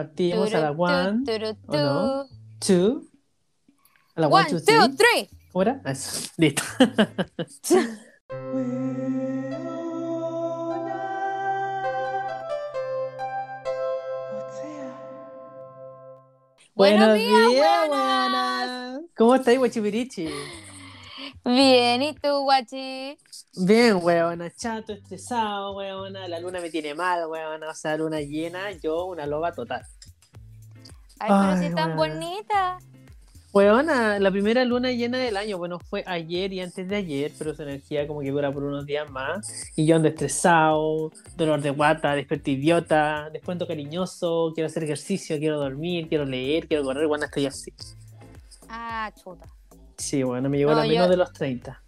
Partimos a la one, ¿o no? two, a la One, two, two, three. three. ¿Cómo era? Eso, listo. Buenos días, buenas. buenas. ¿Cómo estáis, guachipirichi? Bien, ¿y tú, guachi? Bien, weona, chato, estresado, weona, la luna me tiene mal, weona, o sea, luna llena, yo una loba total. Ay, pero Ay, si es tan bonita. Weona, la primera luna llena del año, bueno, fue ayer y antes de ayer, pero su energía como que dura por unos días más, y yo ando estresado, dolor de guata, despierto idiota, después ando cariñoso, quiero hacer ejercicio, quiero dormir, quiero leer, quiero correr, bueno, estoy así. Ah, chuta. Sí, bueno, me llegó No, la menos yo- de los 30.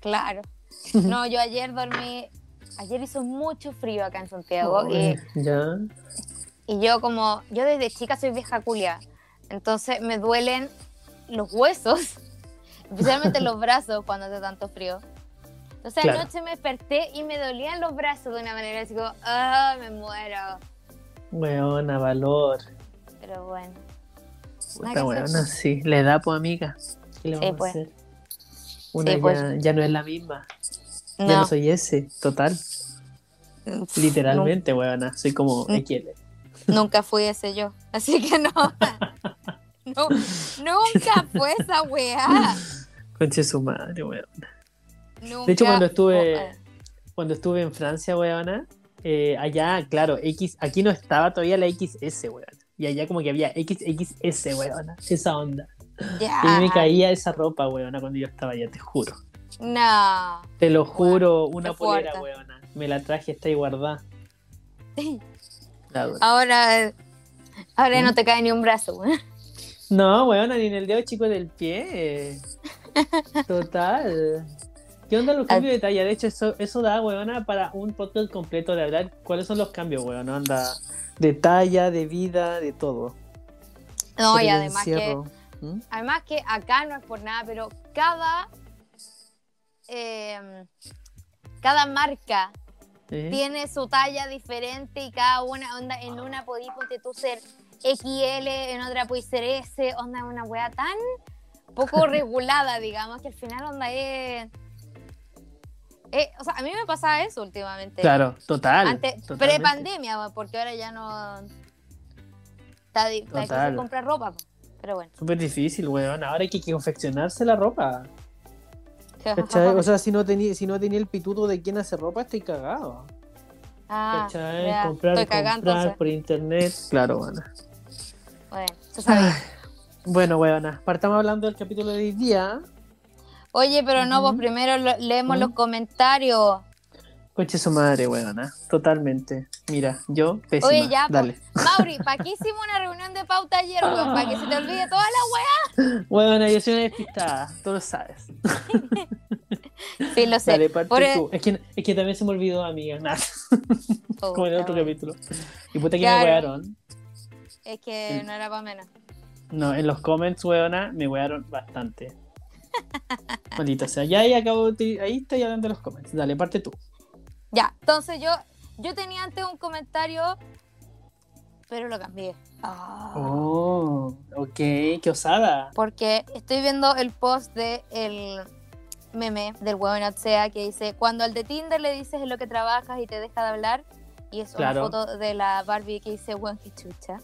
Claro. No, yo ayer dormí. Ayer hizo mucho frío acá en Santiago. y, Ay, ya. y yo, como. Yo desde chica soy vieja culia. Entonces me duelen los huesos. Especialmente los brazos cuando hace tanto frío. Entonces Claro. anoche me desperté y me dolían los brazos de una manera así como. ¡Ah, me muero! Weona, valor. Pero bueno. Hacer. weona, sí, le da pues amiga. ¿Qué le Sí, vamos pues. a hacer? Una Sí, pues. ya, ya no es la misma. Ya No. soy ese, total. Literalmente, weona. Soy como. XL. Nunca fui ese yo. Así que no. No, nunca fue esa weá. Conche su madre, weona. Nunca De hecho, cuando estuve, cuando estuve en Francia, weona, eh, allá, claro, X, aquí no estaba todavía la XS, weona. Y allá como que había XXS, weona. Esa onda. Ya. Y me caía esa ropa, weona, cuando yo estaba allá, te juro. No. Te lo juro, una polera, fuerte. weona. Me la traje, está ahí guardada. Ahora, ahora ¿Mm? no te cae ni un brazo, weón. No, weona, ni en el dedo chico del pie. Total. ¿Qué onda los cambios de talla? De hecho, eso, eso da, weona, para un podcast completo de hablar cuáles son los cambios, weona. Anda de talla, de vida, de todo. No, Por y además que. ¿Mm? además que acá no es por nada, pero cada, eh, cada marca tiene su talla diferente y cada una, onda, en una podís ponte tú ser XL, en otra podís ser S, onda, una weá tan poco regulada, digamos, que al final onda es... eh, o sea, a mí me pasaba eso últimamente. Claro, total. Pre-pandemia, porque ahora ya no... Está, di- está difícil comprar ropa, po. Pero bueno. Súper difícil, weón. Ahora hay que confeccionarse la ropa. ¿Cachai? O sea, si no tenía si no tenía el pituto de quién hace ropa, estoy cagado. ah, ¿Cachai? ya, comprar, estoy cagando, comprar entonces. por internet. Claro, bueno. Bueno, Bueno, weona, partamos hablando del capítulo de hoy día. Oye, pero no, pues Ujú. primero lo- leemos los comentarios. Coche su madre, weona. Totalmente. Mira, yo, pésima. Oye, ya. Dale. Mauri, ¿para qué hicimos una reunión de pauta ayer, weón? ¿Para que se te olvide toda la weá? Weona, yo soy una despistada. Tú lo sabes. Sí, lo sé. Dale, parte Por el- tú. Es que, es que también se me olvidó, amiga. Nada. Oh, Como en el otro capítulo. Y puta que Claro. me wearon. Es que no era para menos. No, en los comments, weona, me wearon bastante. Maldita sea. Ya ahí acabo de- Ahí estoy hablando de los comments. Dale, parte tú. Ya, entonces yo, yo tenía antes un comentario, pero lo cambié. Ah. Oh, ok, qué osada. Porque estoy viendo el post de el meme del huevo Sea que dice, cuando al de Tinder le dices en lo que trabajas y te deja de hablar, y es Claro. una foto de la Barbie que dice, hueón, que chucha.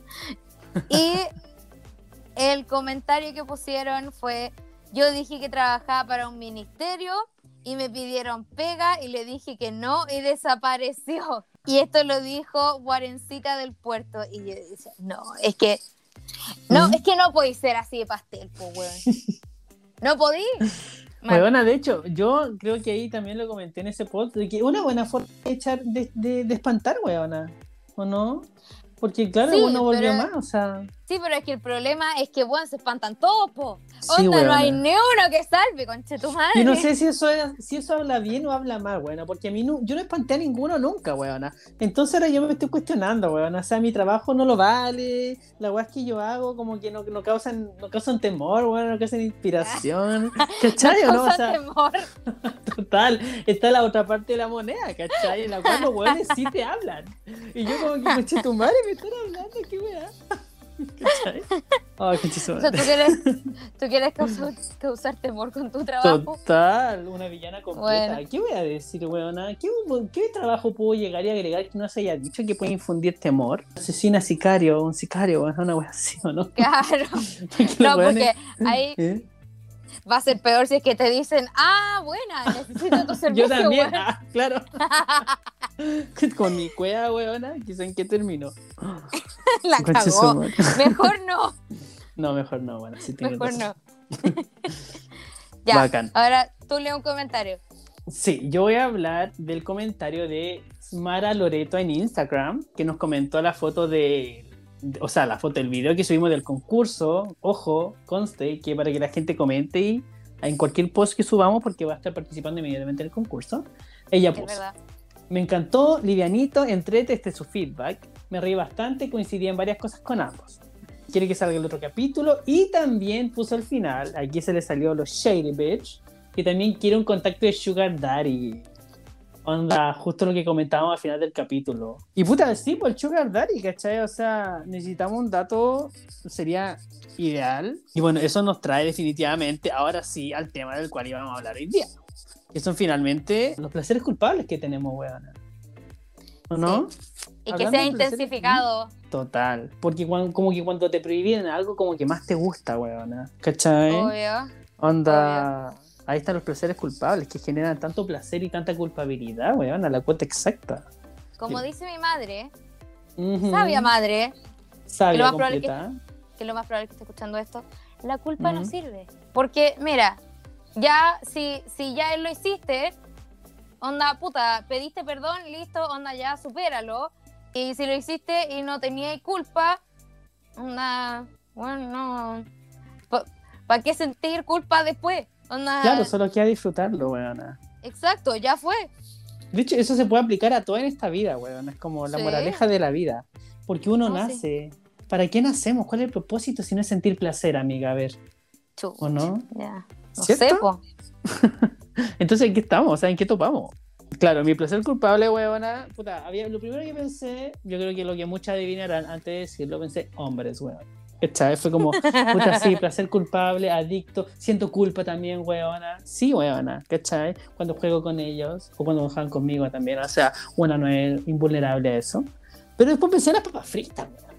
Y el comentario que pusieron fue, yo dije que trabajaba para un ministerio y me pidieron pega y le dije que no y desapareció. Y esto lo dijo Guarencita del Puerto. Y yo decía, no, es que... No, ¿Mm? es que no podéis ser así de pastel, po, weón. No podí. Weona, de hecho, yo creo que ahí también lo comenté en ese post, de que una buena forma de echar, de, de, de espantar, weona, ¿o no? Porque claro, Sí, uno volvió pero- más, o sea, Sí, pero es que el problema es que, bueno, se espantan todos, po. Sí, Onda, no hay ni uno que salve, conche tu madre. Yo no sé si eso, es- si eso habla bien o habla mal, weona, porque a mí no, yo no espanté a ninguno nunca, weona. Entonces ahora yo me estoy cuestionando, weona. O sea, mi trabajo no lo vale, las weas que yo hago como que no, no causan, no causan temor, weona, no causan inspiración. ¿Cachai o no? O sea, temor. total, está la otra parte de la moneda, ¿cachai? En la cual los weones sí te hablan. Y yo como que, conche tu madre, me están hablando, qué wea. ¿Cachai? Ay, O sea, tú quieres, tú quieres causar, causar temor con tu trabajo. Total, una villana completa. Bueno. ¿Qué voy a decir, weona? ¿Qué, ¿Qué trabajo puedo llegar y agregar que no se haya dicho que puede infundir temor? Asesina, sicario, un sicario, una wea así, ¿o no? Claro. Porque No, porque ahí ¿Eh? Va a ser peor si es que te dicen, ah, buena, necesito tu servicio, Yo también, weón". ah, claro. Con mi cueva, weona, quizá en qué terminó. La cagó. Mejor no, No, mejor no, bueno, sí tiene mejor razón. no. ya, Bacán. ahora tú lee un comentario. Sí, yo voy a hablar del comentario de Mara Loreto en Instagram, que nos comentó la foto de- o sea, la foto del video que subimos del concurso. Ojo, conste que para que la gente comente y en cualquier post que subamos, porque va a estar participando inmediatamente en el concurso. Ella Es puso. verdad. Me encantó, livianito, entrete este su feedback. Me reí bastante, coincidí en varias cosas con ambos. Quiere que salga el otro capítulo y también puso al final, aquí se le salió los Shady Bitch, que también quiere un contacto de Sugar Daddy. Onda, justo lo que comentábamos al final del capítulo. Y puta, sí, por el Sugar Daddy, ¿cachai? O sea, necesitamos un dato, sería ideal. Y bueno, eso nos trae definitivamente, ahora sí, al tema del cual íbamos a hablar hoy día. Que son finalmente los placeres culpables que tenemos, weona. ¿O no? Y que Hablando sea de placeres, intensificado. Total. Porque cuan- como que cuando te prohíben algo, como que más te gusta, weona. ¿Cachai? Obvio. Onda. Ahí están los placeres culpables que generan tanto placer y tanta culpabilidad, weona, la cuenta exacta. Como Sí. dice mi madre, sabia madre, Sabia lo más que- completa. que es lo más probable que esté escuchando esto, la culpa no sirve. Porque, mira, ya, si, si ya lo hiciste, onda, puta, pediste perdón, listo, onda, ya, supéralo. Y si lo hiciste y no tenías culpa, onda, bueno, no. ¿Para qué sentir culpa después? Onda, Claro, solo queda disfrutarlo, weona. exacto, ya fue. De hecho, eso se puede aplicar a todo en esta vida, weón. Es como la Sí. moraleja de la vida. Porque uno No, sí. nace. ¿Para qué nacemos? ¿Cuál es el propósito si no es sentir placer, amiga? A ver, ¿o no? ya. No ¿Cierto? sé, po. Entonces, ¿en qué estamos? O sea, ¿en qué topamos? Claro, mi placer culpable, weona. Puta, había, lo primero que pensé, yo creo que lo que muchas adivinarán antes de decirlo, pensé hombres, weón. ¿Cachai? Fue como, puta, sí, placer culpable, adicto, siento culpa también, weona. Sí, weona, ¿cachai? Cuando juego con ellos, o cuando juegan conmigo también, o sea, una no es invulnerable a eso. Pero después pensé en las papas fritas, weón.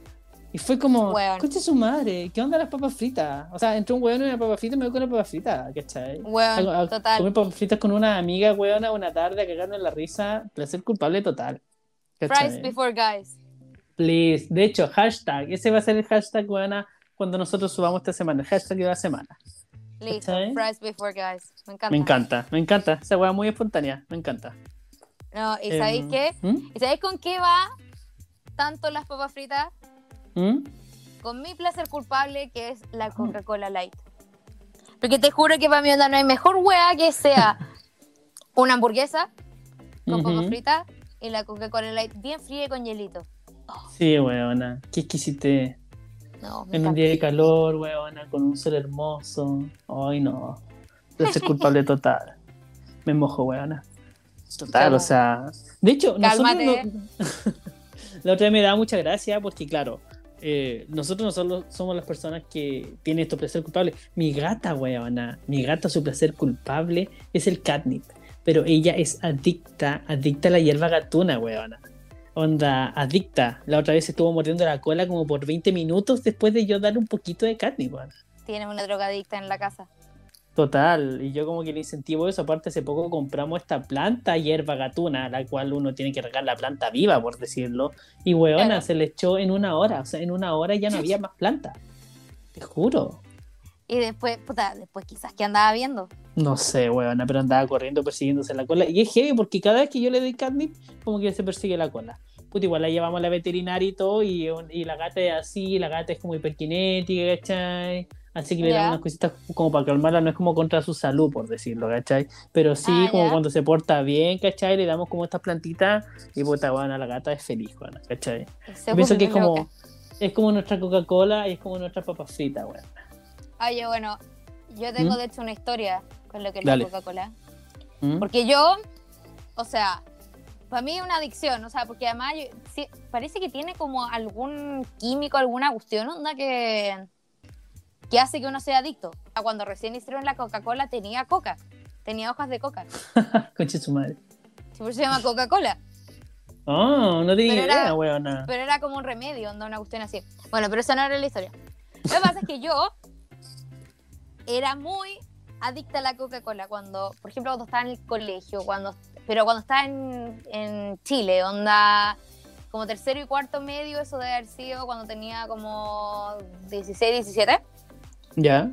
Y fue como, coche su madre, ¿qué onda las papas fritas? O sea, entre un weón y una papa frita me voy con la papa frita, ¿cachai? A- Weón, a- total. Comer papas fritas con una amiga, weona, una tarde a cagarnos en la risa, placer culpable total. ¿cachai? Fries before guys. Please. De hecho, hashtag, ese va a ser el hashtag, weona, cuando nosotros subamos esta semana, el hashtag de la semana. Listo, fries before guys. Me encanta. Me encanta, me encanta. Esa weá muy espontánea, me encanta. No, ¿y sabéis Em, qué? ¿Mm? ¿Y sabéis con qué va tanto las papas fritas? ¿Mm? Con mi placer culpable, que es la Coca-Cola Light. Porque te juro que para mí onda, no hay mejor wea que sea una hamburguesa con papas fritas y la Coca-Cola Light bien fría y con hielito. Sí, weona, qué exquisite. No, En un día de calor, weona, con un sol hermoso. Ay, no. Placer culpable total. Me mojo, weona. Total, o sea. De hecho, nosotros no- la otra vez me da mucha gracia porque, claro, eh, nosotros no solo somos las personas que tienen estos placer culpable. Mi gata, weona, mi gata, su placer culpable es el catnip. Pero ella es adicta, adicta a la hierba gatuna, weona. Onda, adicta. La otra vez estuvo mordiendo la cola como por 20 minutos después de yo darle un poquito de catnip, weona. Tienes una drogadicta en la casa. Total, y yo como que le incentivo eso, aparte hace poco compramos esta planta hierba gatuna, la cual uno tiene que regar la planta viva, por decirlo, y weona, Claro. se le echó en una hora, o sea, en una hora ya no había más planta, te juro. Y después, puta, después quizás que andaba viendo. No sé, weona, pero andaba corriendo persiguiéndose la cola, y es heavy porque cada vez que yo le doy catnip, como que se persigue la cola. puta, igual la llevamos a la veterinaria y todo, y, y la gata es así, la gata es como hiperkinética, ¿cachai? Así que le Ya. dan unas cositas como para calmarla, no es como contra su salud, por decirlo, ¿cachai? Pero sí, Ah, como cuando se porta bien, ¿cachai? Le damos como estas plantitas y puta, bueno, la gata es feliz, bueno, ¿cachai? Yo pienso que es como, es como nuestra Coca-Cola y es como nuestra papa frita, weón. Oye, bueno, yo tengo ¿Mm? de hecho una historia con lo que es Dale. la Coca-Cola. ¿Mm? Porque yo, o sea, para mí es una adicción, o sea, porque además yo- sí, parece que tiene como algún químico, alguna cuestión, onda que, que hace que uno sea adicto. O sea, Cuando recién hicieron la Coca-Cola tenía coca, tenía hojas de coca. Conche su madre. Por eso se llama Coca-Cola. Oh, no tenía Pero idea. Pero era como un remedio, onda una cuestión así. Bueno, pero esa no era la historia. Lo que pasa es que yo era muy adicta a la Coca-Cola cuando, por ejemplo, cuando estaba en el colegio, cuando, pero cuando estaba en, en Chile, onda como tercero y cuarto medio, eso debe haber sido cuando tenía como 16, 17. Ya.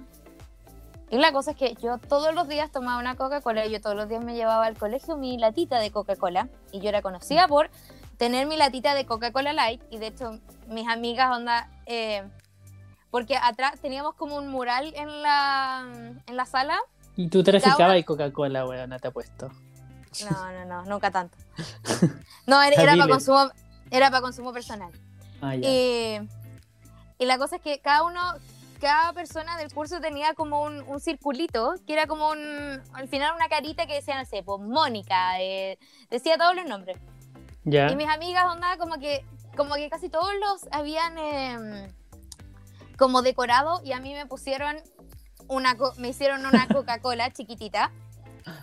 Y la cosa es que yo todos los días tomaba una Coca-Cola y yo todos los días me llevaba al colegio mi latita de Coca-Cola. Y yo era conocida por tener mi latita de Coca-Cola Light. Y de hecho, mis amigas, onda. eh, porque atrás teníamos como un mural en la, en la sala. Y tú Cada traficabas y Coca-Cola, weón, te apuesto. No, no, no, nunca tanto. No, era, era para consumo, era para consumo personal. Ah, ya. Y, y la cosa es que cada uno, cada persona del curso tenía como un, un circulito, que era como un, al final una carita que decía, no sé, pues Mónica, eh, decía todos los nombres. ya. Y mis amigas, onda, como que, como que casi todos los habían eh, como decorado y a mí me pusieron una, me hicieron una Coca-Cola chiquitita,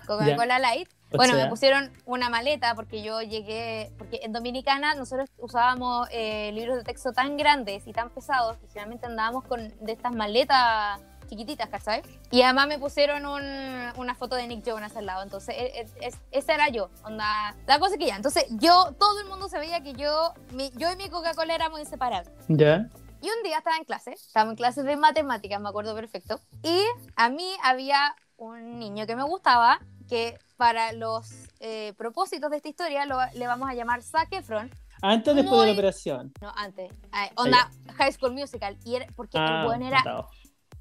Coca-Cola Light. O Bueno, sea, me pusieron una maleta porque yo llegué, porque en Dominicana nosotros usábamos eh, libros de texto tan grandes y tan pesados que generalmente andábamos con de estas maletas chiquititas, ¿cachai? Y además me pusieron un- una foto de Nick Jonas al lado, entonces e- e- es- esa era yo, onda, la cosa es que ya, entonces yo, todo el mundo sabía que yo, mi- yo y mi Coca-Cola éramos inseparables. Ya. Y un día estaba en clase, estaba en clases de matemáticas, me acuerdo perfecto, y a mí había un niño que me gustaba, que para los eh, propósitos de esta historia lo- le vamos a llamar Zac Efron, Antes o después de Muy- la operación. no, antes, ay, onda High School Musical, y era, porque Ah, el buen era, matado.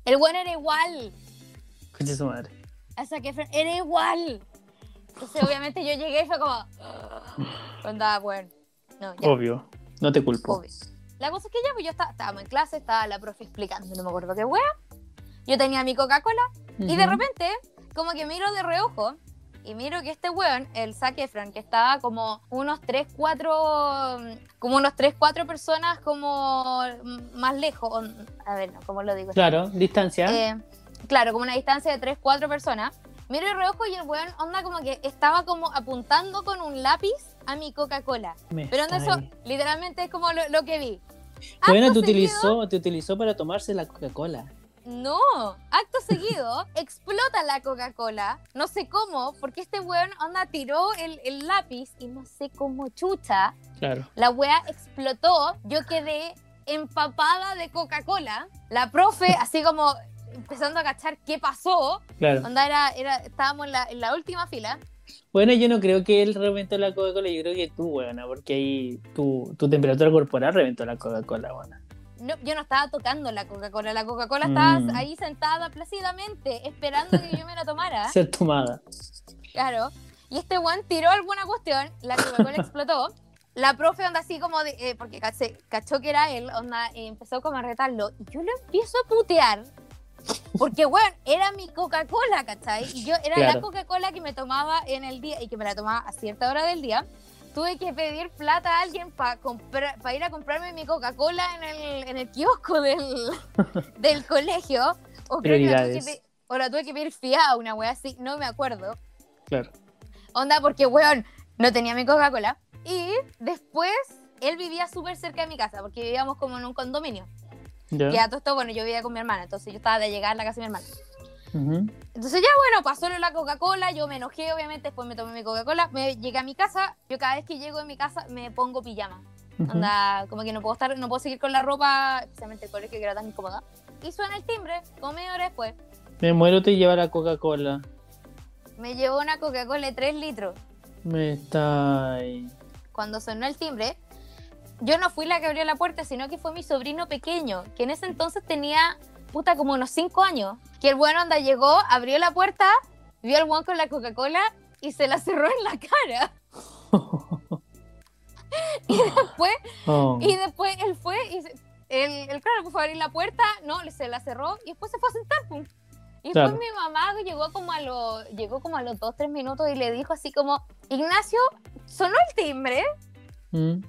el buen era igual, Conche su madre. a Zac Efron era igual. Entonces obviamente yo llegué y fue como, onda, bueno, no, ya. Obvio. No te culpo. Obvio. La cosa es que ya, pues yo estaba, estábamos en clase, estaba la profe explicando, no me acuerdo qué wea. Yo tenía mi Coca-Cola y de repente, como que miro de reojo y miro que este weón, el Zac Efron, que estaba como unos 3, 4, como unos 3, 4 personas como más lejos, o- a ver, no, ¿cómo lo digo? Claro, distancia. Eh, claro, como una distancia de 3, 4 personas. Miro de reojo y el weón onda como que estaba como apuntando con un lápiz a mi Coca-Cola. Pero onda eso, literalmente es como lo, lo que vi. Bueno, Acto te utilizó, te utilizó para tomarse la Coca-Cola. No, acto seguido explota la Coca-Cola. No sé cómo, porque este weón onda tiró el, el lápiz y no sé cómo chucha. Claro. La wea explotó. Yo quedé empapada de Coca-Cola. La profe, así como empezando a cachar qué pasó. Claro. Onda era, era, estábamos en la, en la última fila. Bueno, yo no creo que él reventó la Coca-Cola, yo creo que tú, weona, porque ahí tu, tu temperatura corporal reventó la Coca-Cola, weona. No, yo no estaba tocando la Coca-Cola. La Coca-Cola estaba Mm. ahí sentada plácidamente, esperando que yo me la tomara. Ser tomada. Claro. Y este weón tiró alguna cuestión, la Coca-Cola explotó. La profe onda así como de, eh, porque cachó que era él, onda, y empezó como a retarlo. Y yo lo empiezo a putear. Porque, weón, era mi Coca-Cola, ¿cachai? Y yo era la Claro. Coca-Cola que me tomaba en el día y que me la tomaba a cierta hora del día. Tuve que pedir plata a alguien para ir a comprarme mi Coca-Cola en el, en el kiosco del, del colegio. O creo que la tuve que, Prioridades. o la tuve que pedir fiada, una wea así, no me acuerdo. Claro. Onda, porque, weón, no tenía mi Coca-Cola. Y después, él vivía súper cerca de mi casa, porque vivíamos como en un condominio. ¿Ya? Y a todo esto, bueno, yo vivía con mi hermana, entonces yo estaba de llegar a la casa de mi hermana. Entonces ya, bueno, pasó la Coca-Cola, yo me enojé, obviamente, después me tomé mi Coca-Cola, me llegué a mi casa, yo cada vez que llego a mi casa me pongo pijama. Onda, como que no puedo estar, no puedo seguir con la ropa, especialmente el colegio que era tan incómoda. Y suena el timbre, como media hora después, Me muero te lleva la Coca-Cola. me llevó una Coca-Cola de 3 litros. Me está ahí. cuando sonó el timbre, yo no fui la que abrió la puerta, sino que fue mi sobrino pequeño, que en ese entonces tenía, puta, como unos 5 años. Que el bueno onda llegó, abrió la puerta, vio al weón con la Coca-Cola y se la cerró en la cara. y después, Oh. y después él fue y se- el, el claro, fue a abrir la puerta, no, se la cerró y después se fue a sentar. pum. Y después Claro. mi mamá llegó como a los llegó como a los 2 3 minutos y le dijo así como, "Ignacio, sonó el timbre." Mm.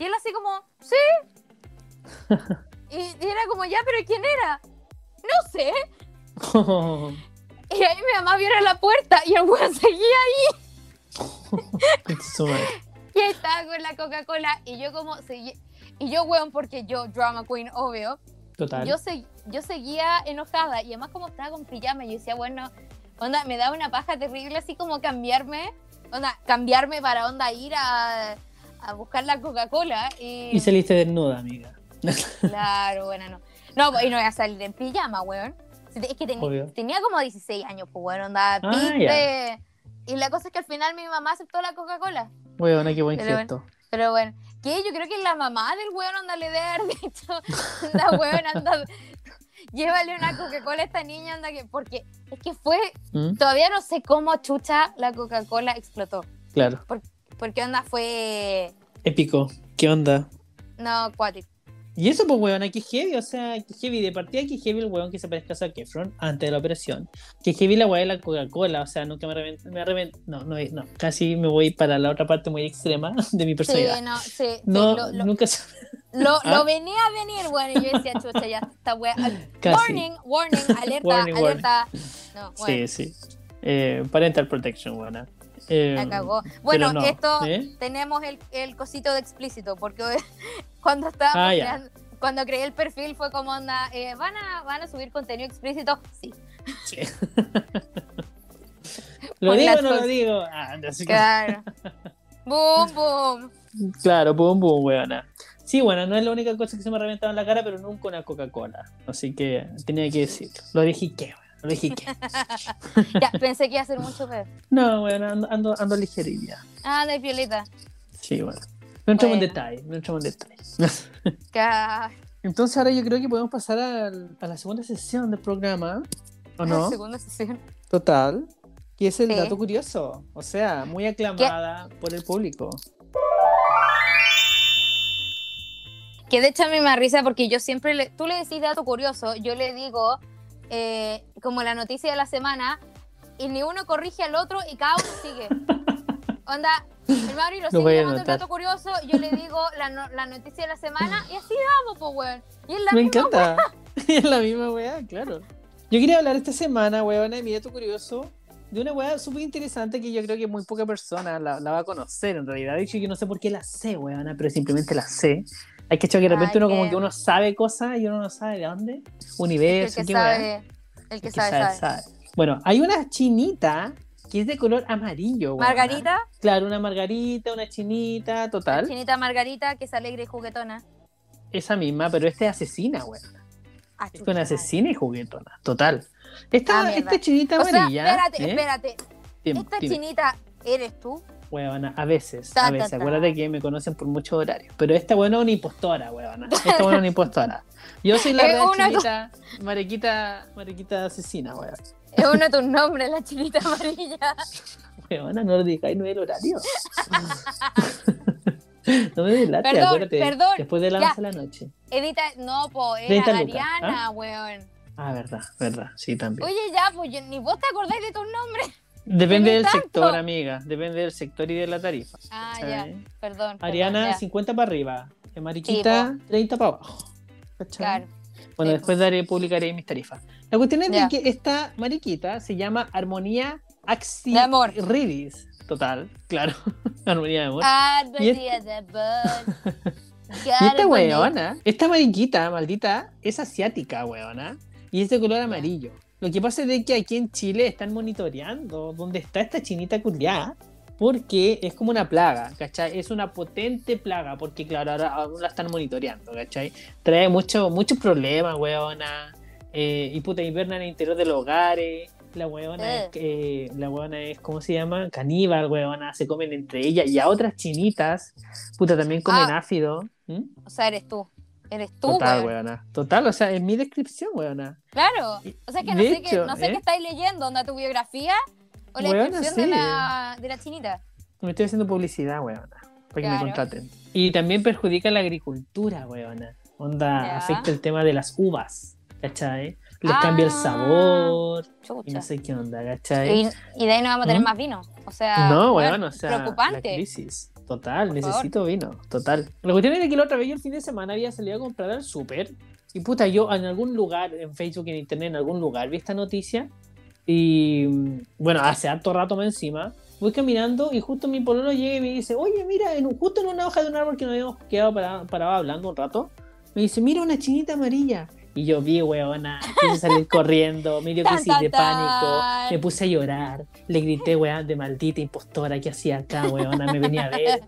Y él así como, "Sí." y, y era como, "Ya, pero ¿quién era?" No sé. Y ahí mi mamá vio la puerta y el weón seguía ahí. Y ahí estaba con la Coca-Cola y yo como seguía y yo weón porque yo drama queen obvio Total. yo, se- yo seguía enojada y además como estaba con pijama, yo decía, bueno, onda, me daba una paja terrible así como cambiarme, onda, cambiarme para onda ir a, a buscar la Coca-Cola y, Y saliste desnuda, amiga. claro, bueno, no. No, pues, y no voy a salir en pijama, weón. Es que tenía, Obvio. tenía como 16 años, pues bueno, onda, Ah. Y la cosa es que al final mi mamá aceptó la Coca-Cola. Weona, qué buen Pero gesto. Pero bueno, que yo creo que la mamá del weón anda le debe haber dicho, anda weón, anda, llévale una Coca-Cola a esta niña, anda que, porque es que fue, Mm, todavía no sé cómo chucha la Coca-Cola explotó, Claro. porque onda fue, Épico. ¿Qué onda? no, cuático. Y eso, pues, weón, que heavy, o sea, que heavy. De partida, que heavy el weón que se parezca a Zac Efron antes de la operación. Que heavy la weá de la Coca-Cola, o sea, nunca me arrepiento. Me. No, no, no, casi me voy para la otra parte muy extrema de mi Sí, personalidad. no, sí, sí, no, lo, lo, nunca se- lo- ¿Ah? lo venía a venir, bueno, y yo decía, chucha, ya, esta Casi. warning, warning, alerta, Warning, warning. alerta, no, bueno, Sí, sí. Eh, parental protection, weona. Eh, la cagó. Bueno, no, esto, ¿eh? tenemos el, el cosito de explícito, porque cuando estábamos Ah, creando- cuando creé el perfil fue como onda, eh, ¿van, a, ¿van a subir contenido explícito? Sí. Sí. ¿Lo digo o no lo digo? Ah, Claro. boom, boom. Claro, boom, boom, weona. Sí, bueno, no es la única cosa que se me ha reventado en la cara, pero nunca una Coca-Cola. Así que tenía que decirlo. Lo dije que, lo dije. Ya, pensé que iba a ser mucho peor. No, bueno, ando, ando, ando ligerilla. Ah, de violeta. Sí, bueno. No entramos en detalle, no entramos en detalle. Entonces ahora yo creo que podemos pasar al- a la segunda sesión del programa, ¿o La no? segunda sesión. Total. Que es el Sí. dato curioso. O sea, muy aclamada por el público. Que de hecho a mí me risa porque yo siempre, le, tú le decís dato curioso, yo le digo eh, como la noticia de la semana y ni uno corrige al otro y cada uno sigue. Onda, el Mauri lo sigue llamando el dato curioso, yo le digo la, no- la noticia de la semana y así vamos, pues weón. Y es la Me misma encanta. es la misma weá, claro. Yo quería hablar esta semana, weona, de mi dato curioso, de una weá súper interesante que yo creo que muy poca persona la, la va a conocer en realidad. De hecho, yo no sé por qué la sé, weona, pero simplemente la sé. Hay que echar que de repente Ay, uno como que uno sabe cosas y uno no sabe de dónde. el Universo, que qué weá. sabe, el que El sabe, sabe. Bueno, hay una chinita que es de color amarillo, weona. Margarita, Claro, una margarita, una chinita, total. chinita Margarita, que es alegre y juguetona. Esa misma, pero esta es asesina, weón. Ah, Es una asesina y juguetona, total. Esta, Ah, esta chinita O sea, amarilla. espérate, ¿eh? espérate. Dime, Esta dime. chinita, ¿eres tú? Huevona, a veces, Ta, a veces. ta. Acuérdate que me conocen por muchos horarios. Pero esta buena es una impostora, huevona. Esta buena es una impostora. Yo soy la una- chinita, mariquita, mariquita asesina, huevona. Es uno de tus nombres, la chinita amarilla. Huevona, no lo digáis, no es el horario. no me delate, Perdón, acuérdate. perdón, Después de las ya. 11 de la noche. Edita, no, po, 30 era Ariana, weón. Ah, verdad, verdad. Sí, también. Oye, ya, pues ni vos te acordáis de tus nombres. Depende del tanto. sector, amiga. Depende del sector y de la tarifa. Ah, ya, perdón. perdón, Ariana, ya. 50 para arriba. Mariquita, 30 para abajo. Claro. Bueno, Sí, después daré, publicaré mis tarifas. La cuestión es de que esta mariquita se llama Armonía Axi De amor. Ridis. Total, claro. Armonía de amor. The día de bud. y esta weona, esta mariquita, maldita, es asiática, weona. Y es de color amarillo. Lo que pasa es que aquí en Chile están monitoreando dónde está esta chinita culiada. Porque es como una plaga, ¿cachai? Es una potente plaga, porque claro, ahora aún la están monitoreando, ¿cachai? Trae mucho- muchos problemas, weona. Eh, y puta, inverna en el interior de los hogares. La weona, es, Eh. eh, la weona es, ¿cómo se llama? Caníbal, weona. Se comen entre ellas. Y a otras chinitas, puta, también comen Ah. ácido. ¿Mm? O sea, eres tú. Eres tú, Total, weona. Total, o sea, en mi descripción, weona. Claro. O sea, que no de sé, qué, hecho, no sé ¿eh? qué estáis leyendo, onda tu biografía o la Weona, descripción de, la, de la chinita. Me estoy haciendo publicidad, weona. Para que me contraten. Y también perjudica la agricultura, weona. Onda, Ya. afecta el tema de las uvas, ¿cachai? Les Ah. cambia el sabor y no sé qué onda, ¿cachai? Y, y de ahí no vamos a tener ¿Mm? más vino. O sea, No, weón, o sea, la preocupante. crisis. Total, necesito vino, total. La cuestión es de que la otra vez yo el fin de semana había salido a comprar al súper y puta, yo en algún lugar, en Facebook, en internet, en algún lugar vi esta noticia y mm, bueno, hace harto rato más encima, voy caminando y justo mi pololo llega y me dice, oye, mira, en justo en una hoja de un árbol que nos habíamos quedado para, parado hablando un rato, me dice, mira una chinita amarilla. Y yo vi, weona, quise salir corriendo, me dio Tan, crisis de pánico, me puse a llorar, le grité, weón, de maldita impostora, ¿qué hacía acá, weona? Me venía a ver,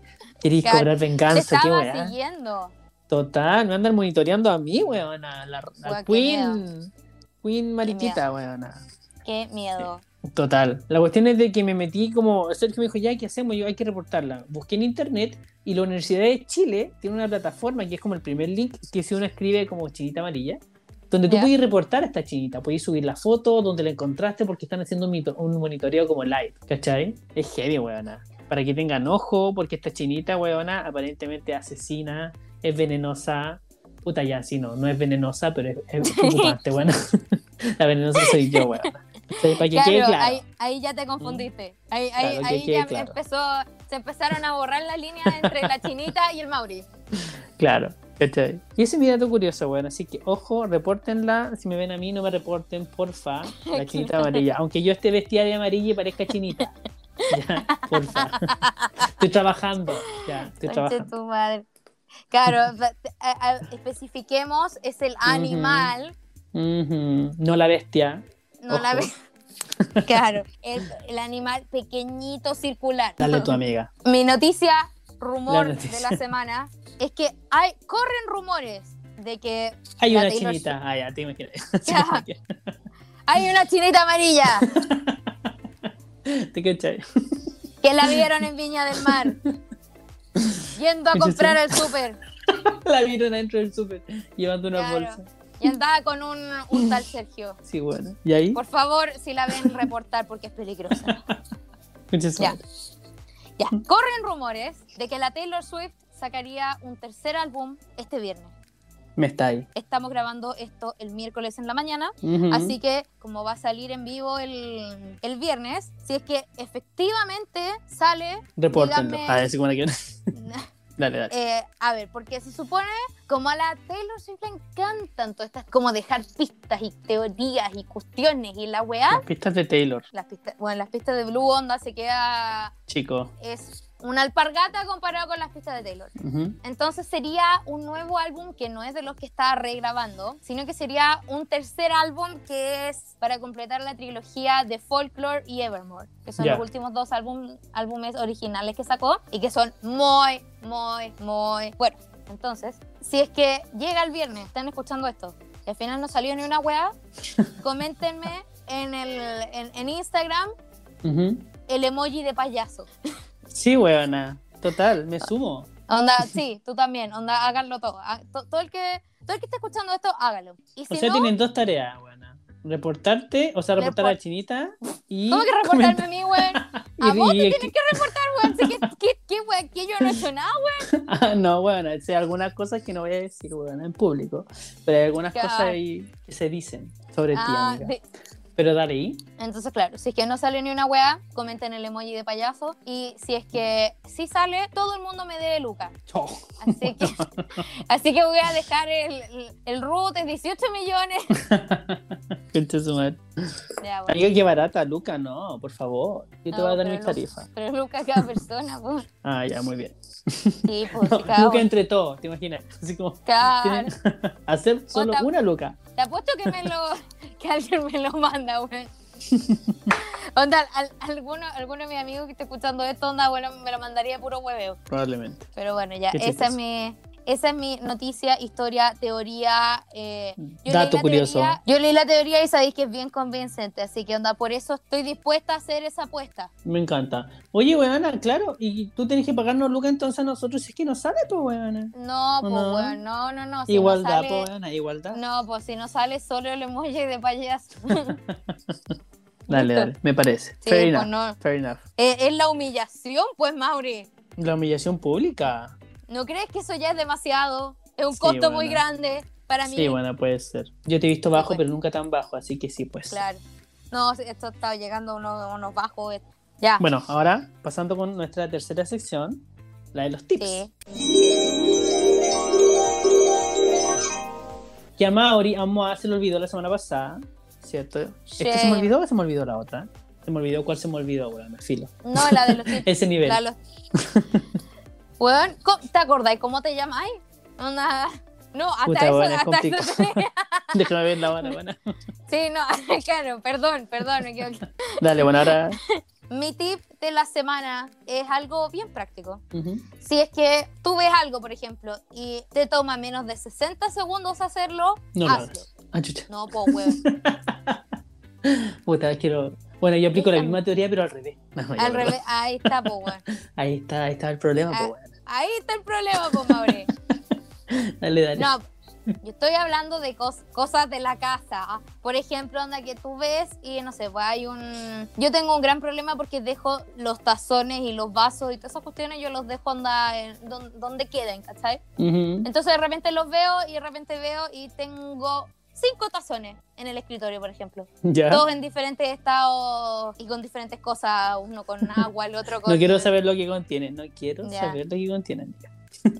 Claro, cobrar venganza, qué weá. siguiendo. Total, me andan monitoreando a mí, weona, la, Queen, Queen Mariquita, weona. Qué miedo. Total. La cuestión es de que me metí como. Sergio me dijo, ya, ¿qué hacemos? Yo hay que reportarla. Busqué en internet y la Universidad de Chile tiene una plataforma que es como el primer link que si uno escribe como chinita amarilla, donde tú Ya. puedes reportar a esta chinita, puedes subir la foto, donde la encontraste, porque están haciendo un, monitoreo como live, ¿cachai? Es heavy, weona. Para que tengan ojo, porque esta chinita, weona, aparentemente asesina, es venenosa. Puta, ya, sí, no, no es venenosa, pero es, es preocupante, weona. la venenosa soy yo, weona. Para que Claro, quede claro. Ahí, ahí ya te confundiste. Ahí, ahí, Claro, ahí ya claro. empezó, se empezaron a borrar las líneas entre la chinita y el Mauri. Claro, ¿cachai? Y ese es mi dato curioso, bueno, así que ojo, repórtenla. Si me ven a mí, no me reporten, porfa. La chinita amarilla. Aunque yo esté vestida de amarilla y parezca chinita. Ya, porfa. Estoy trabajando. Ya, estoy trabajando. tu madre. Claro, a- a- especifiquemos, es el animal, No la bestia. no la ve. Claro, el, el animal pequeñito circular. Dale tu amiga. Mi noticia, rumor La noticia. de la semana, es que hay, corren rumores de que Hay una Taylor chinita. Ah, ya, te imaginas. Ya. hay una chinita amarilla ¿Te cachai? que la vieron en Viña del Mar, yendo a ¿Qué es comprar el súper La vieron adentro del súper llevando una Claro. bolsa. y andaba con un, un tal Sergio. Sí, bueno. ¿Y ahí? Por favor, si la ven, reportar porque es peligrosa. Ya. Ya, corren rumores de que la Taylor Swift sacaría un tercer álbum este viernes. Me está ahí. Estamos grabando esto el miércoles en la mañana, Ujú. así que como va a salir en vivo el, el viernes, si es que efectivamente sale, Repórtenlo. A ver si. Dale, dale. eh, a ver, porque se supone como a la Taylor Swift le encantan todas estas, como dejar pistas y teorías y cuestiones y la weá, Las pistas de Taylor, las pistas, bueno, las pistas de Blue Onda se queda, chico. es una alpargata comparado con las pistas de Taylor. Entonces sería un nuevo álbum que no es de los que está regrabando, sino que sería un tercer álbum que es para completar la trilogía de Folklore y Evermore, que son los últimos dos álbum- álbumes originales que sacó y que son muy, muy, muy buenos. Entonces, si es que llega el viernes, están escuchando esto, y al final no salió ni una weá, coméntenme en, el, en, en Instagram el emoji de payaso. Sí, weona. Total, me sumo. Onda, sí, tú también, onda, háganlo todo. Ah, to- Todo el que, todo el que esté escuchando esto, hágalo. Y si O sea, no, tienen dos tareas, weona. Reportarte, o sea, reportar a la Report- chinita y. ¿cómo que reportarme a mí, weón? Y- A vos te y- tienes que reportar, weón. Sí, que, que, weón, que yo no he hecho nada, weón. Ah, no, bueno, hay algunas cosas que no voy a decir, weona, en público. Pero hay algunas Claro. cosas ahí que se dicen sobre ti, Ah, amiga. de- Pero dale ahí. Entonces, claro, si es que no sale ni una weá, comenten el emoji de payaso. Y si es que sí sale, todo el mundo me debe Luca. Oh. Así que, así que voy a dejar el, el, root en 18 millones. Concha su madre. Ya, bueno. Amiga, qué barata, Luca, no, por favor. Yo te No, voy a dar mis tarifas. Pero Luca cada persona, pues. Ah, ya, muy bien. Sí, pues, No, Luca entre todos, ¿te imaginas? Así como. Claro. tienen- hacer solo Otra- una Luca. Te apuesto que me lo que alguien me lo manda, weón. Onda, al- alguno, alguno de mis amigos que esté escuchando esto, onda, bueno, me lo mandaría puro hueveo. Probablemente. Pero bueno, ya, esa es mi, esa es mi noticia, historia, teoría. eh, yo Dato leí curioso. teoría- yo leí la teoría y sabéis que es bien convincente, así que onda, por eso estoy dispuesta a hacer esa apuesta. Me encanta. Oye, weona, claro, y tú tenés que pagarnos lucas entonces a nosotros si es que no sale, pues, weona. No, pues No. no, no, no. si no igualdad, sale- pues, weona, igualdad. No, pues si no sale solo el emoji de payaso. dale, dale, me parece. Sí, Fair pues enough. no. Fair enough. Eh, es la humillación, pues, Mauri. La humillación pública. ¿No crees que eso ya es demasiado? Es un Sí, costo muy grande para mí. Sí, bueno, puede ser. Yo te he visto bajo, pero nunca tan bajo, así que sí, pues. Claro. No, esto está llegando a unos, bajos. eh. Ya. Bueno, ahora pasando con nuestra tercera sección, la de los tips. Sí. Que a Mauri, a Moa se le olvidó la semana pasada, ¿cierto? ¿Esta se me olvidó o se me olvidó la otra? Se me olvidó cuál se me olvidó, weón, me filo. No, la de los tips. Ese nivel. La de los- Weón, ¿cómo- ¿te acordáis cómo te llamáis? Onda- No, hasta Puta, eso. weón, es hasta complicado. eso- Déjame ver la hora, buena. sí, no, claro, perdón, perdón, me equivoqué. Dale, bueno, ahora. Mi tip de la semana es algo bien práctico. Ujú. Si es que tú ves algo, por ejemplo, y te toma menos de 60 segundos hacerlo, No lo hazlo. Ah, chucha. No, pues, weón. Puta, quiero. Bueno, yo aplico la misma teoría, pero al revés. No, Al revés, ahí está, pues, weón. Ahí está, ahí está el problema, Ah. pues, bueno. Ahí está el problema, pues, Maure. Dale, dale. No, yo estoy hablando de cos- cosas de la casa. Por ejemplo, onda que tú ves y no sé, pues hay un... Yo tengo un gran problema porque dejo los tazones y los vasos y todas esas cuestiones, yo los dejo onda en don- donde queden, ¿cachai? Entonces de repente los veo y de repente veo y tengo cinco tazones en el escritorio, por ejemplo. Ya. Todos en diferentes estados y con diferentes cosas, uno con agua, el otro con... No quiero saber lo que contiene. No quiero Ya. saber lo que contiene. amiga.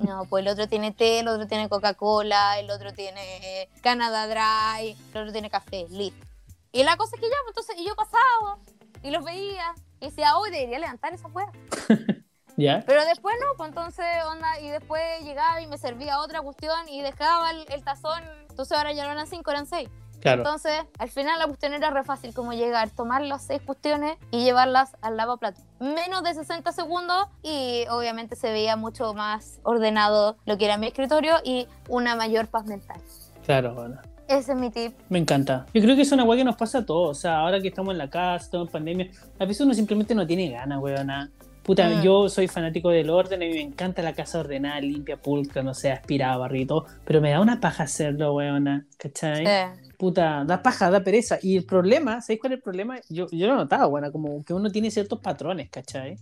No, pues el otro tiene té, el otro tiene Coca-Cola, el otro tiene Canada Dry, el otro tiene café, listo. Y la cosa es que ya, pues, entonces, y yo pasaba y los veía y decía, hoy debería levantar esa hueá. ¿Ya? Pero después no, pues entonces, onda, y después llegaba y me servía otra cuestión y dejaba el, el tazón. Entonces ahora ya no eran cinco, eran seis. Claro. Entonces, al final la cuestión era re fácil, como llegar, tomar las seis cuestiones y llevarlas al lavaplato. Menos de 60 segundos y obviamente se veía mucho más ordenado lo que era mi escritorio y una mayor paz mental. Claro, bueno. Ese es mi tip. Me encanta. Yo creo que es una weá que nos pasa a todos. O sea, ahora que estamos en la casa, estamos en pandemia, a veces uno simplemente no tiene ganas, weona. Puta, Mm. yo soy fanático del orden, a mí me encanta la casa ordenada, limpia, pulcra, no sé, aspirada, barrito, pero me da una paja hacerlo, weona, ¿cachai? Sí. Puta, da paja, da pereza. Y el problema, ¿sabéis cuál es el problema? Yo, yo lo he notado, weona, como que uno tiene ciertos patrones, ¿cachai?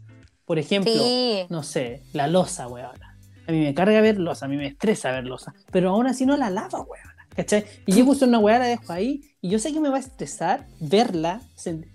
Por ejemplo, Sí. no sé, la losa, weona. A mí me carga ver losa, a mí me estresa ver losa, pero aún así no la lava, weona. ¿Cachai? Y yo puse una weá, la dejo ahí, y yo sé que me va a estresar verla,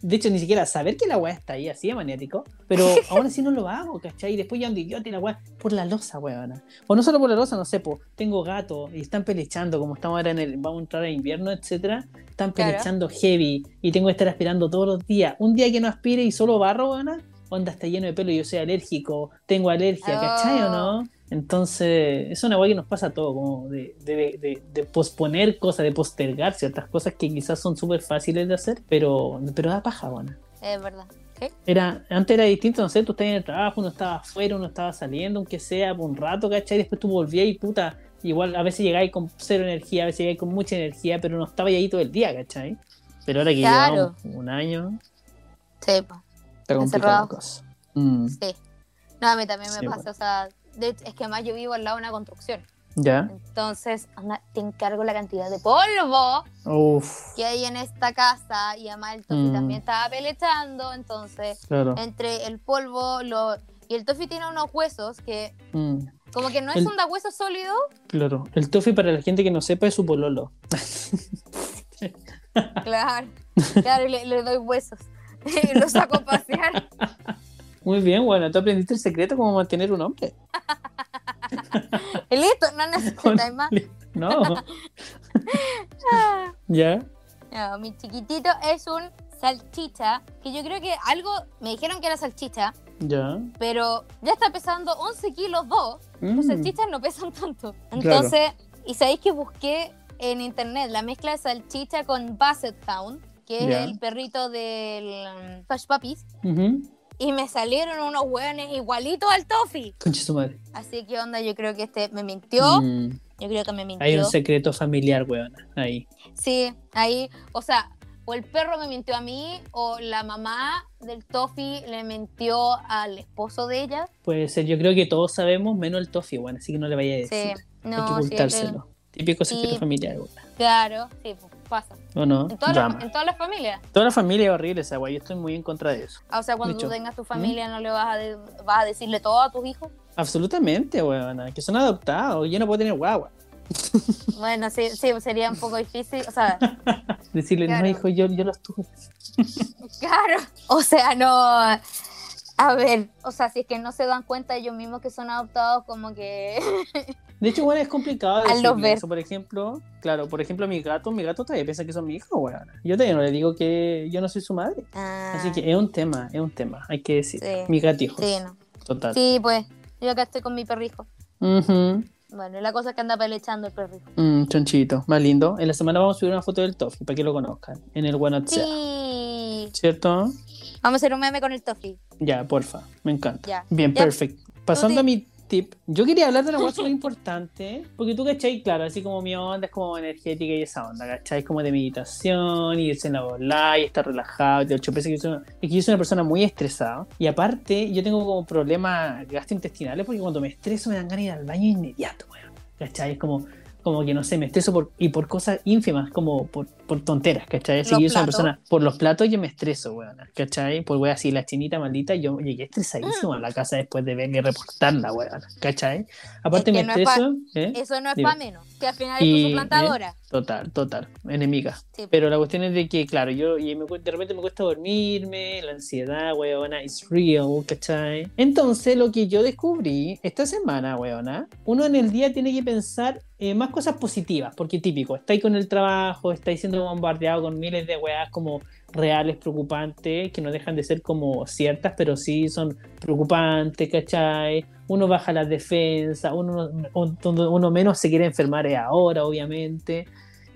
de hecho ni siquiera saber que la weá está ahí, así de maniático, pero aún así no lo hago, ¿cachai? Y después ya ando idiota y la weá, por la losa, weona. O no solo por la losa, no sé, po, tengo gato y están pelechando, como estamos ahora en el, vamos a entrar a invierno, etcétera, están Claro. pelechando heavy, y tengo que estar aspirando todos los días. Un día que no aspire y solo barro, weona, onda está lleno de pelo y yo soy alérgico, tengo alergia, ¿cachai o no? Entonces, es una weá que nos pasa a todos, como de, de, de- de posponer cosas, de postergar ciertas cosas que quizás son súper fáciles de hacer, pero, pero da paja, bueno. Es verdad. ¿Sí? Era, antes era distinto, no sé, tú estabas en el trabajo, uno estaba afuera, uno estaba saliendo, aunque sea por un rato, ¿cachai? Después tú volvías y puta, igual a veces llegáis con cero energía, a veces llegáis con mucha energía, pero no estabas ahí todo el día, ¿cachai? Pero ahora que Claro. llevamos un año, Sí, está cosa. Mm, sí. No, a mí también me Sí, pasa, bueno. o sea, de es que además yo vivo al lado de una construcción. ¿Ya? Entonces, anda, te encargo la cantidad de polvo Uf, que hay en esta casa y además el Tofi Mm. también estaba pelechando, entonces claro. entre el polvo lo... y el Tofi tiene unos huesos que Mm, como que no es El- un da hueso sólido, claro. El tofi, para la gente que no sepa, es su pololo. claro, claro, le, le doy huesos y lo saco a pasear. Muy bien, bueno, tú aprendiste el secreto cómo mantener un hombre. Listo, no necesitas más. No. ¿Ya? No, mi chiquitito es un salchicha, que yo creo que algo, me dijeron que era salchicha, ¿Ya? pero ya está pesando 11 kilos 2. Los Mm, salchichas no pesan tanto. Entonces, y sabéis que busqué en internet la mezcla de salchicha con Basset Hound, que es el perrito del um, Puppies. ujú. Y me salieron unos hueones igualitos al Tofi. Concha su madre. Así que onda, yo creo que este me mintió. Mm, Yo creo que me mintió. hay un secreto familiar, weona. Ahí. Sí, ahí, o sea, o el perro me mintió a mí, o la mamá del Tofi le mintió al esposo de ella. Puede ser, yo creo que todos sabemos, menos el Tofi, weón. Así que no le vaya a Sí, decir. no, hay que sí, ocultárselo. Típico secreto Sí. familiar, el- claro, sí, pues, pasa. En todas, las, en todas las familias. Toda la familia es horrible esa weá. Yo estoy muy en contra de eso. O sea, cuando Mucho. tú tengas tu familia, ¿no le vas a, de- vas a decirle todo a tus hijos? Absolutamente, weón. Que son adoptados. Yo no puedo tener guagua. Bueno, sí, sí, sería un poco difícil. O sea, Decirle, Claro. no, hijo, yo, yo los tuve. claro. O sea, no. A ver, o sea, si es que no se dan cuenta ellos mismos que son adoptados, como que. De hecho, bueno, es complicado Al decirle ver. eso. Por ejemplo, claro, por ejemplo, mi gato, mi gato todavía piensa que son mi hijo, weón. Yo todavía no le digo que yo no soy su madre. Así Ah, que es un tema, es un tema, hay que decir. Sí. Mi gatijos. Sí, no. Total. Sí, pues. Yo acá estoy con mi perrijo. Ujú. Bueno, y la cosa es que anda pelechando el perrijo. Mm, chonchito, más lindo. En la semana vamos a subir una foto del Toffee para que lo conozcan. En el WhatsApp. Sí. ¿Cierto? Vamos a hacer un meme con el Tofi. Ya, porfa. Me encanta. Ya. Bien, Ya. perfecto. Pasando a mi tip. Yo quería hablar de una cosa muy importante. Porque tú, ¿cachai? Claro, así como mi onda es como energética y esa onda, ¿cachai? Como de meditación, y irse en la bola y estar relajado. Y te ocho veces que yo soy, es que yo soy una persona muy estresada. Y aparte, yo tengo como problemas gastrointestinales porque cuando me estreso me dan ganas de ir al baño inmediato, weón. ¿Cachai? Es como, como que no sé, me estreso por, y por cosas ínfimas, como por, por tonteras, ¿cachai? Así que yo soy una persona, por los platos yo me estreso, weón, ¿cachai? Por weón, así la chinita maldita, yo llegué estresadísimo a la casa después de verme reportarla, weón, ¿cachai? Aparte Es me que no es pa- estreso, ¿eh? Eso no es para menos. Que al final es tu suplantadora. Total, total, enemiga. Sí. Pero la cuestión es de que, claro, yo y me de repente me cuesta dormirme, la ansiedad, weona, is real, ¿cachai? Entonces, lo que yo descubrí esta semana, weona, uno en el día tiene que pensar eh, más cosas positivas, porque típico, estáis con el trabajo, estáis siendo bombardeado con miles de weas como reales, preocupantes, que no dejan de ser como ciertas, pero sí son preocupantes, ¿cachai? Uno baja las defensas, uno, menos se quiere enfermar ahora, obviamente.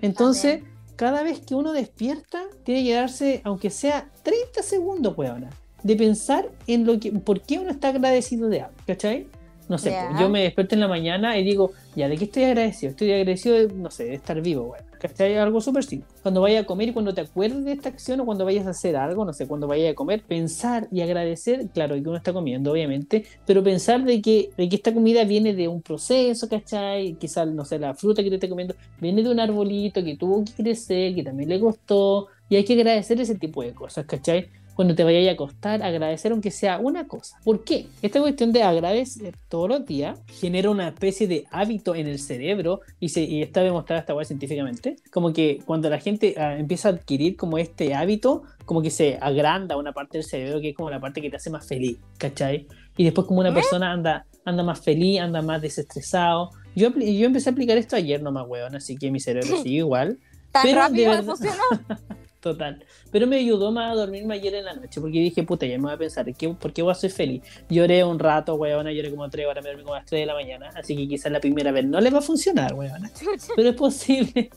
Entonces, cada vez que uno despierta, tiene que darse, aunque sea 30 segundos, weona, de pensar en lo que, por qué uno está agradecido de algo, ¿cachai? No sé, yo me despierto en la mañana y digo, ya, ¿de qué estoy agradecido? Estoy agradecido de, no sé, de estar vivo, weón. ¿Cachai? Algo súper simple. Cuando vayas a comer y cuando te acuerdes de esta acción o cuando vayas a hacer algo, no sé, cuando vayas a comer, pensar y agradecer, claro, que uno está comiendo, obviamente, pero pensar de que, de que esta comida viene de un proceso, ¿cachai? Quizás, no sé, la fruta que te esté comiendo viene de un arbolito que tuvo que crecer, que también le costó, y hay que agradecer ese tipo de cosas, ¿cachai? Cuando te vayas a acostar, agradecer aunque sea una cosa. ¿Por qué? Esta cuestión de agradecer todos los días genera una especie de hábito en el cerebro y, se, y está demostrada esta web científicamente. Como que cuando la gente ah, empieza a adquirir como este hábito, como que se agranda una parte del cerebro que es como la parte que te hace más feliz, ¿cachai? Y después como una persona anda, anda más feliz, anda más desestresado. Yo, yo empecé a aplicar esto ayer nomás, weón, así que mi cerebro sigue igual. Tan Pero de rápido verdad- funcionó. Total. Pero me ayudó más a dormirme ayer en la noche, porque dije, puta, ya me voy a pensar, ¿qué, ¿por qué voy a ser feliz? Lloré un rato, weona, lloré como tres horas, me dormí como a las 3 de la mañana, así que quizás la primera vez no le va a funcionar, weona. Pero es posible,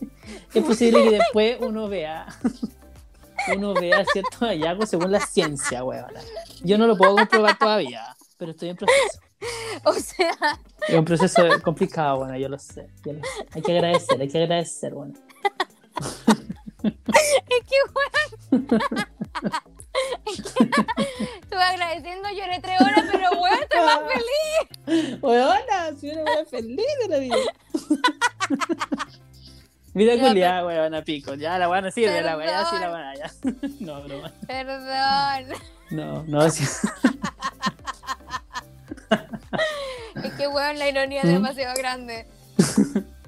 es posible que después uno vea, uno vea ciertos hallazgos según la ciencia, weona. Yo no lo puedo comprobar todavía, pero estoy en proceso. O sea, Es un proceso complicado, bueno, yo lo sé, yo lo sé. Hay que agradecer, hay que agradecer, bueno. Es que weón. Estuve agradeciendo, lloré tres horas, pero weón, estoy más feliz. Weona, si una wea feliz de la vida. Vida culiada, weona, pico. Ya la weá no sirve, la weá, ya sí la weá, ya. No, broma. Perdón. No, no, sí. Es que weón, la ironía es ¿Mm? demasiado grande.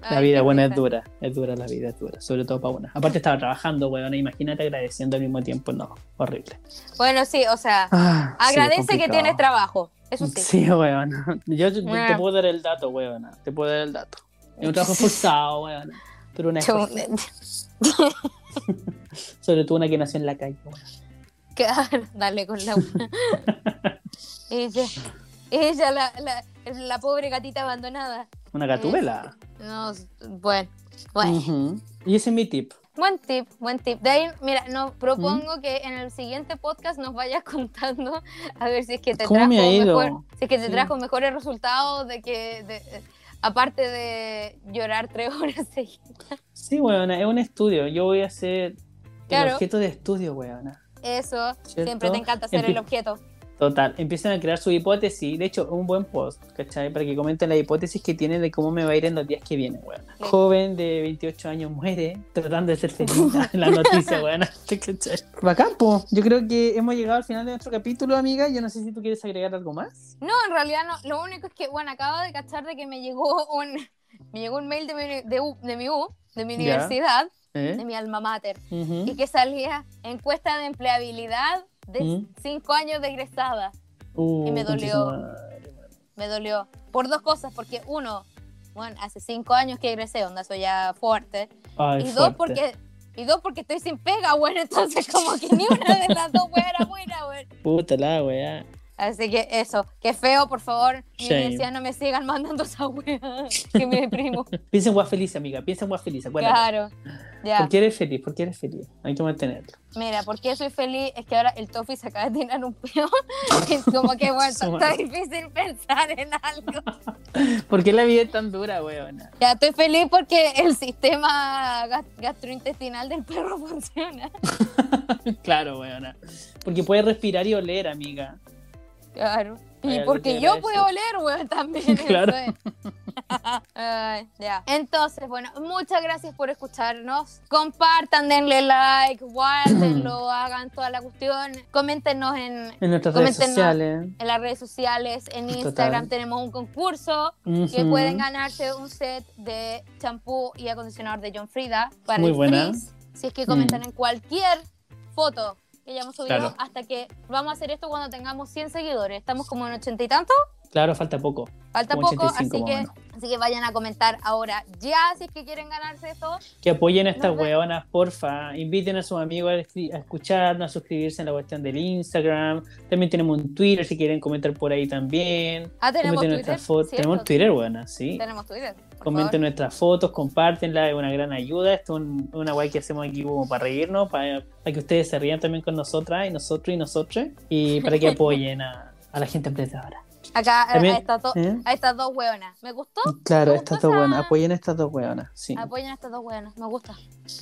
La vida, buena, es dura. Es dura la vida, es dura. Sobre todo para una. Aparte estaba trabajando, weona. Imagínate agradeciendo al mismo tiempo. No, horrible. Bueno, sí, o sea, Ah, sí, agradece que tienes trabajo. Eso sí. Sí, weona. Yo te, te Ah. puedo dar el dato, weona. Te puedo dar el dato. Es un trabajo forzado, weona. Pero una. Sobre todo una que nació en la calle, weona. Claro, dale con la ella, ella la, la, la pobre gatita abandonada. Una gatubela. No, bueno, bueno. Y ese es mi tip. Buen tip, buen tip. De ahí, mira, no, propongo que en el siguiente podcast nos vayas contando a ver si es que te ¿Cómo trajo me mejor, si es que te Sí. trajo mejores resultados de que de- aparte de llorar tres horas seguidas. Sí, weona, es un estudio. Yo voy a ser el Claro. objeto de estudio, weona. Eso, ¿Cierto? siempre te encanta ser el objeto. Total, empiezan a crear su hipótesis. De hecho, un buen post, ¿cachai? Para que comenten la hipótesis que tienen de cómo me va a ir en los días que vienen, weón. Sí. Joven de 28 años muere tratando de ser feliz. la noticia, weón. ¿cachai? Bacán, po. Yo creo que hemos llegado al final de nuestro capítulo, amiga. Yo no sé si tú quieres agregar algo más. No, en realidad no. Lo único es que, bueno, acabo de cachar de que me llegó un, me llegó un mail de mi, de, U- de mi U, de mi universidad, ¿Eh? de mi alma mater, y que salía encuesta de empleabilidad de ¿Mm? cinco años de egresada. Uh, y me dolió. madre, weón. Me dolió. Por dos cosas, porque uno, bueno, hace cinco años que egresé, onda, soy ya fuerte. Ay, y dos, fuerte. porque... Y dos, porque estoy sin pega, bueno, entonces como que ni una de las dos weas era buena, bueno. Puta la weá. Así que eso, que feo, por favor, mi universidad no me sigan mandando esa wea, que me deprimo. Piensa en guas feliz, amiga. Piensa en guas feliz, acuérdate. Claro. Ya. ¿Por qué eres feliz? ¿Por qué eres feliz? Hay que mantenerlo. Mira, ¿por qué soy feliz? Es que ahora el Tofi se acaba de tirar un peón. Es como que, bueno, está, difícil pensar en algo. ¿Por qué la vida es tan dura, weona? Ya estoy feliz porque el sistema gas- gastrointestinal del perro funciona. claro, weona. Porque puedes respirar y oler, amiga. Claro. Y porque que yo puedo oler, weón, también. Claro. eso es. Ay, ya. Entonces, bueno, muchas gracias por escucharnos. Compartan, denle like, guárdenlo, hagan toda la cuestión. Coméntenos en, En nuestras redes Coméntenos. sociales. en las redes sociales. En Total. Instagram tenemos un concurso que Ujú. pueden ganarse un set de champú y acondicionador de John Frida para Muy el buena. frizz. Si es que comentan Mm. en cualquier foto que hayamos subido Claro. hasta que vamos a hacer esto cuando tengamos 100 seguidores. Estamos como en 80 y tanto. Claro, falta poco. Falta Como poco, 85 así que, así que vayan a comentar ahora ya si es que quieren ganarse esto. Que apoyen a estas Nos weonas, porfa. Inviten a sus amigos a, escucharnos, a suscribirse en la cuestión del Instagram. También tenemos un Twitter si quieren comentar por ahí también. Ah, tenemos Comenten Twitter. Tenemos Twitter, weona, sí. Tenemos Twitter. Comenten nuestras fotos, compártenla, es una gran ayuda. Esto es un- una guay que hacemos aquí como para reírnos, para, para que ustedes se rían también con nosotras y nosotros y nosotros, y para que apoyen a, a la gente emprendedora. Acá a- También- a, estas dos, ¿Eh? a estas dos hueonas. ¿Me gustó? Claro, Me estas dos buenas, apoyen a estas dos buenas, sí. Apoyen a estas dos hueonas. Me gusta.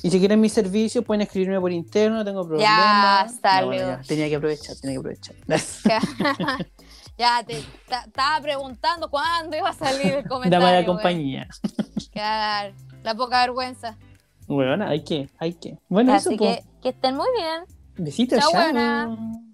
Y si quieren mis servicios, pueden escribirme por interno, no tengo problema. Ya, Ya, bueno, ya, Tenía que aprovechar, tenía que aprovechar. ya, te ta- estaba preguntando cuándo iba a salir el comentario. De weón. compañía. Claro, la poca vergüenza. Bueno, hay que, hay que. Bueno, Así eso, que que estén muy bien. Besitos, Chao.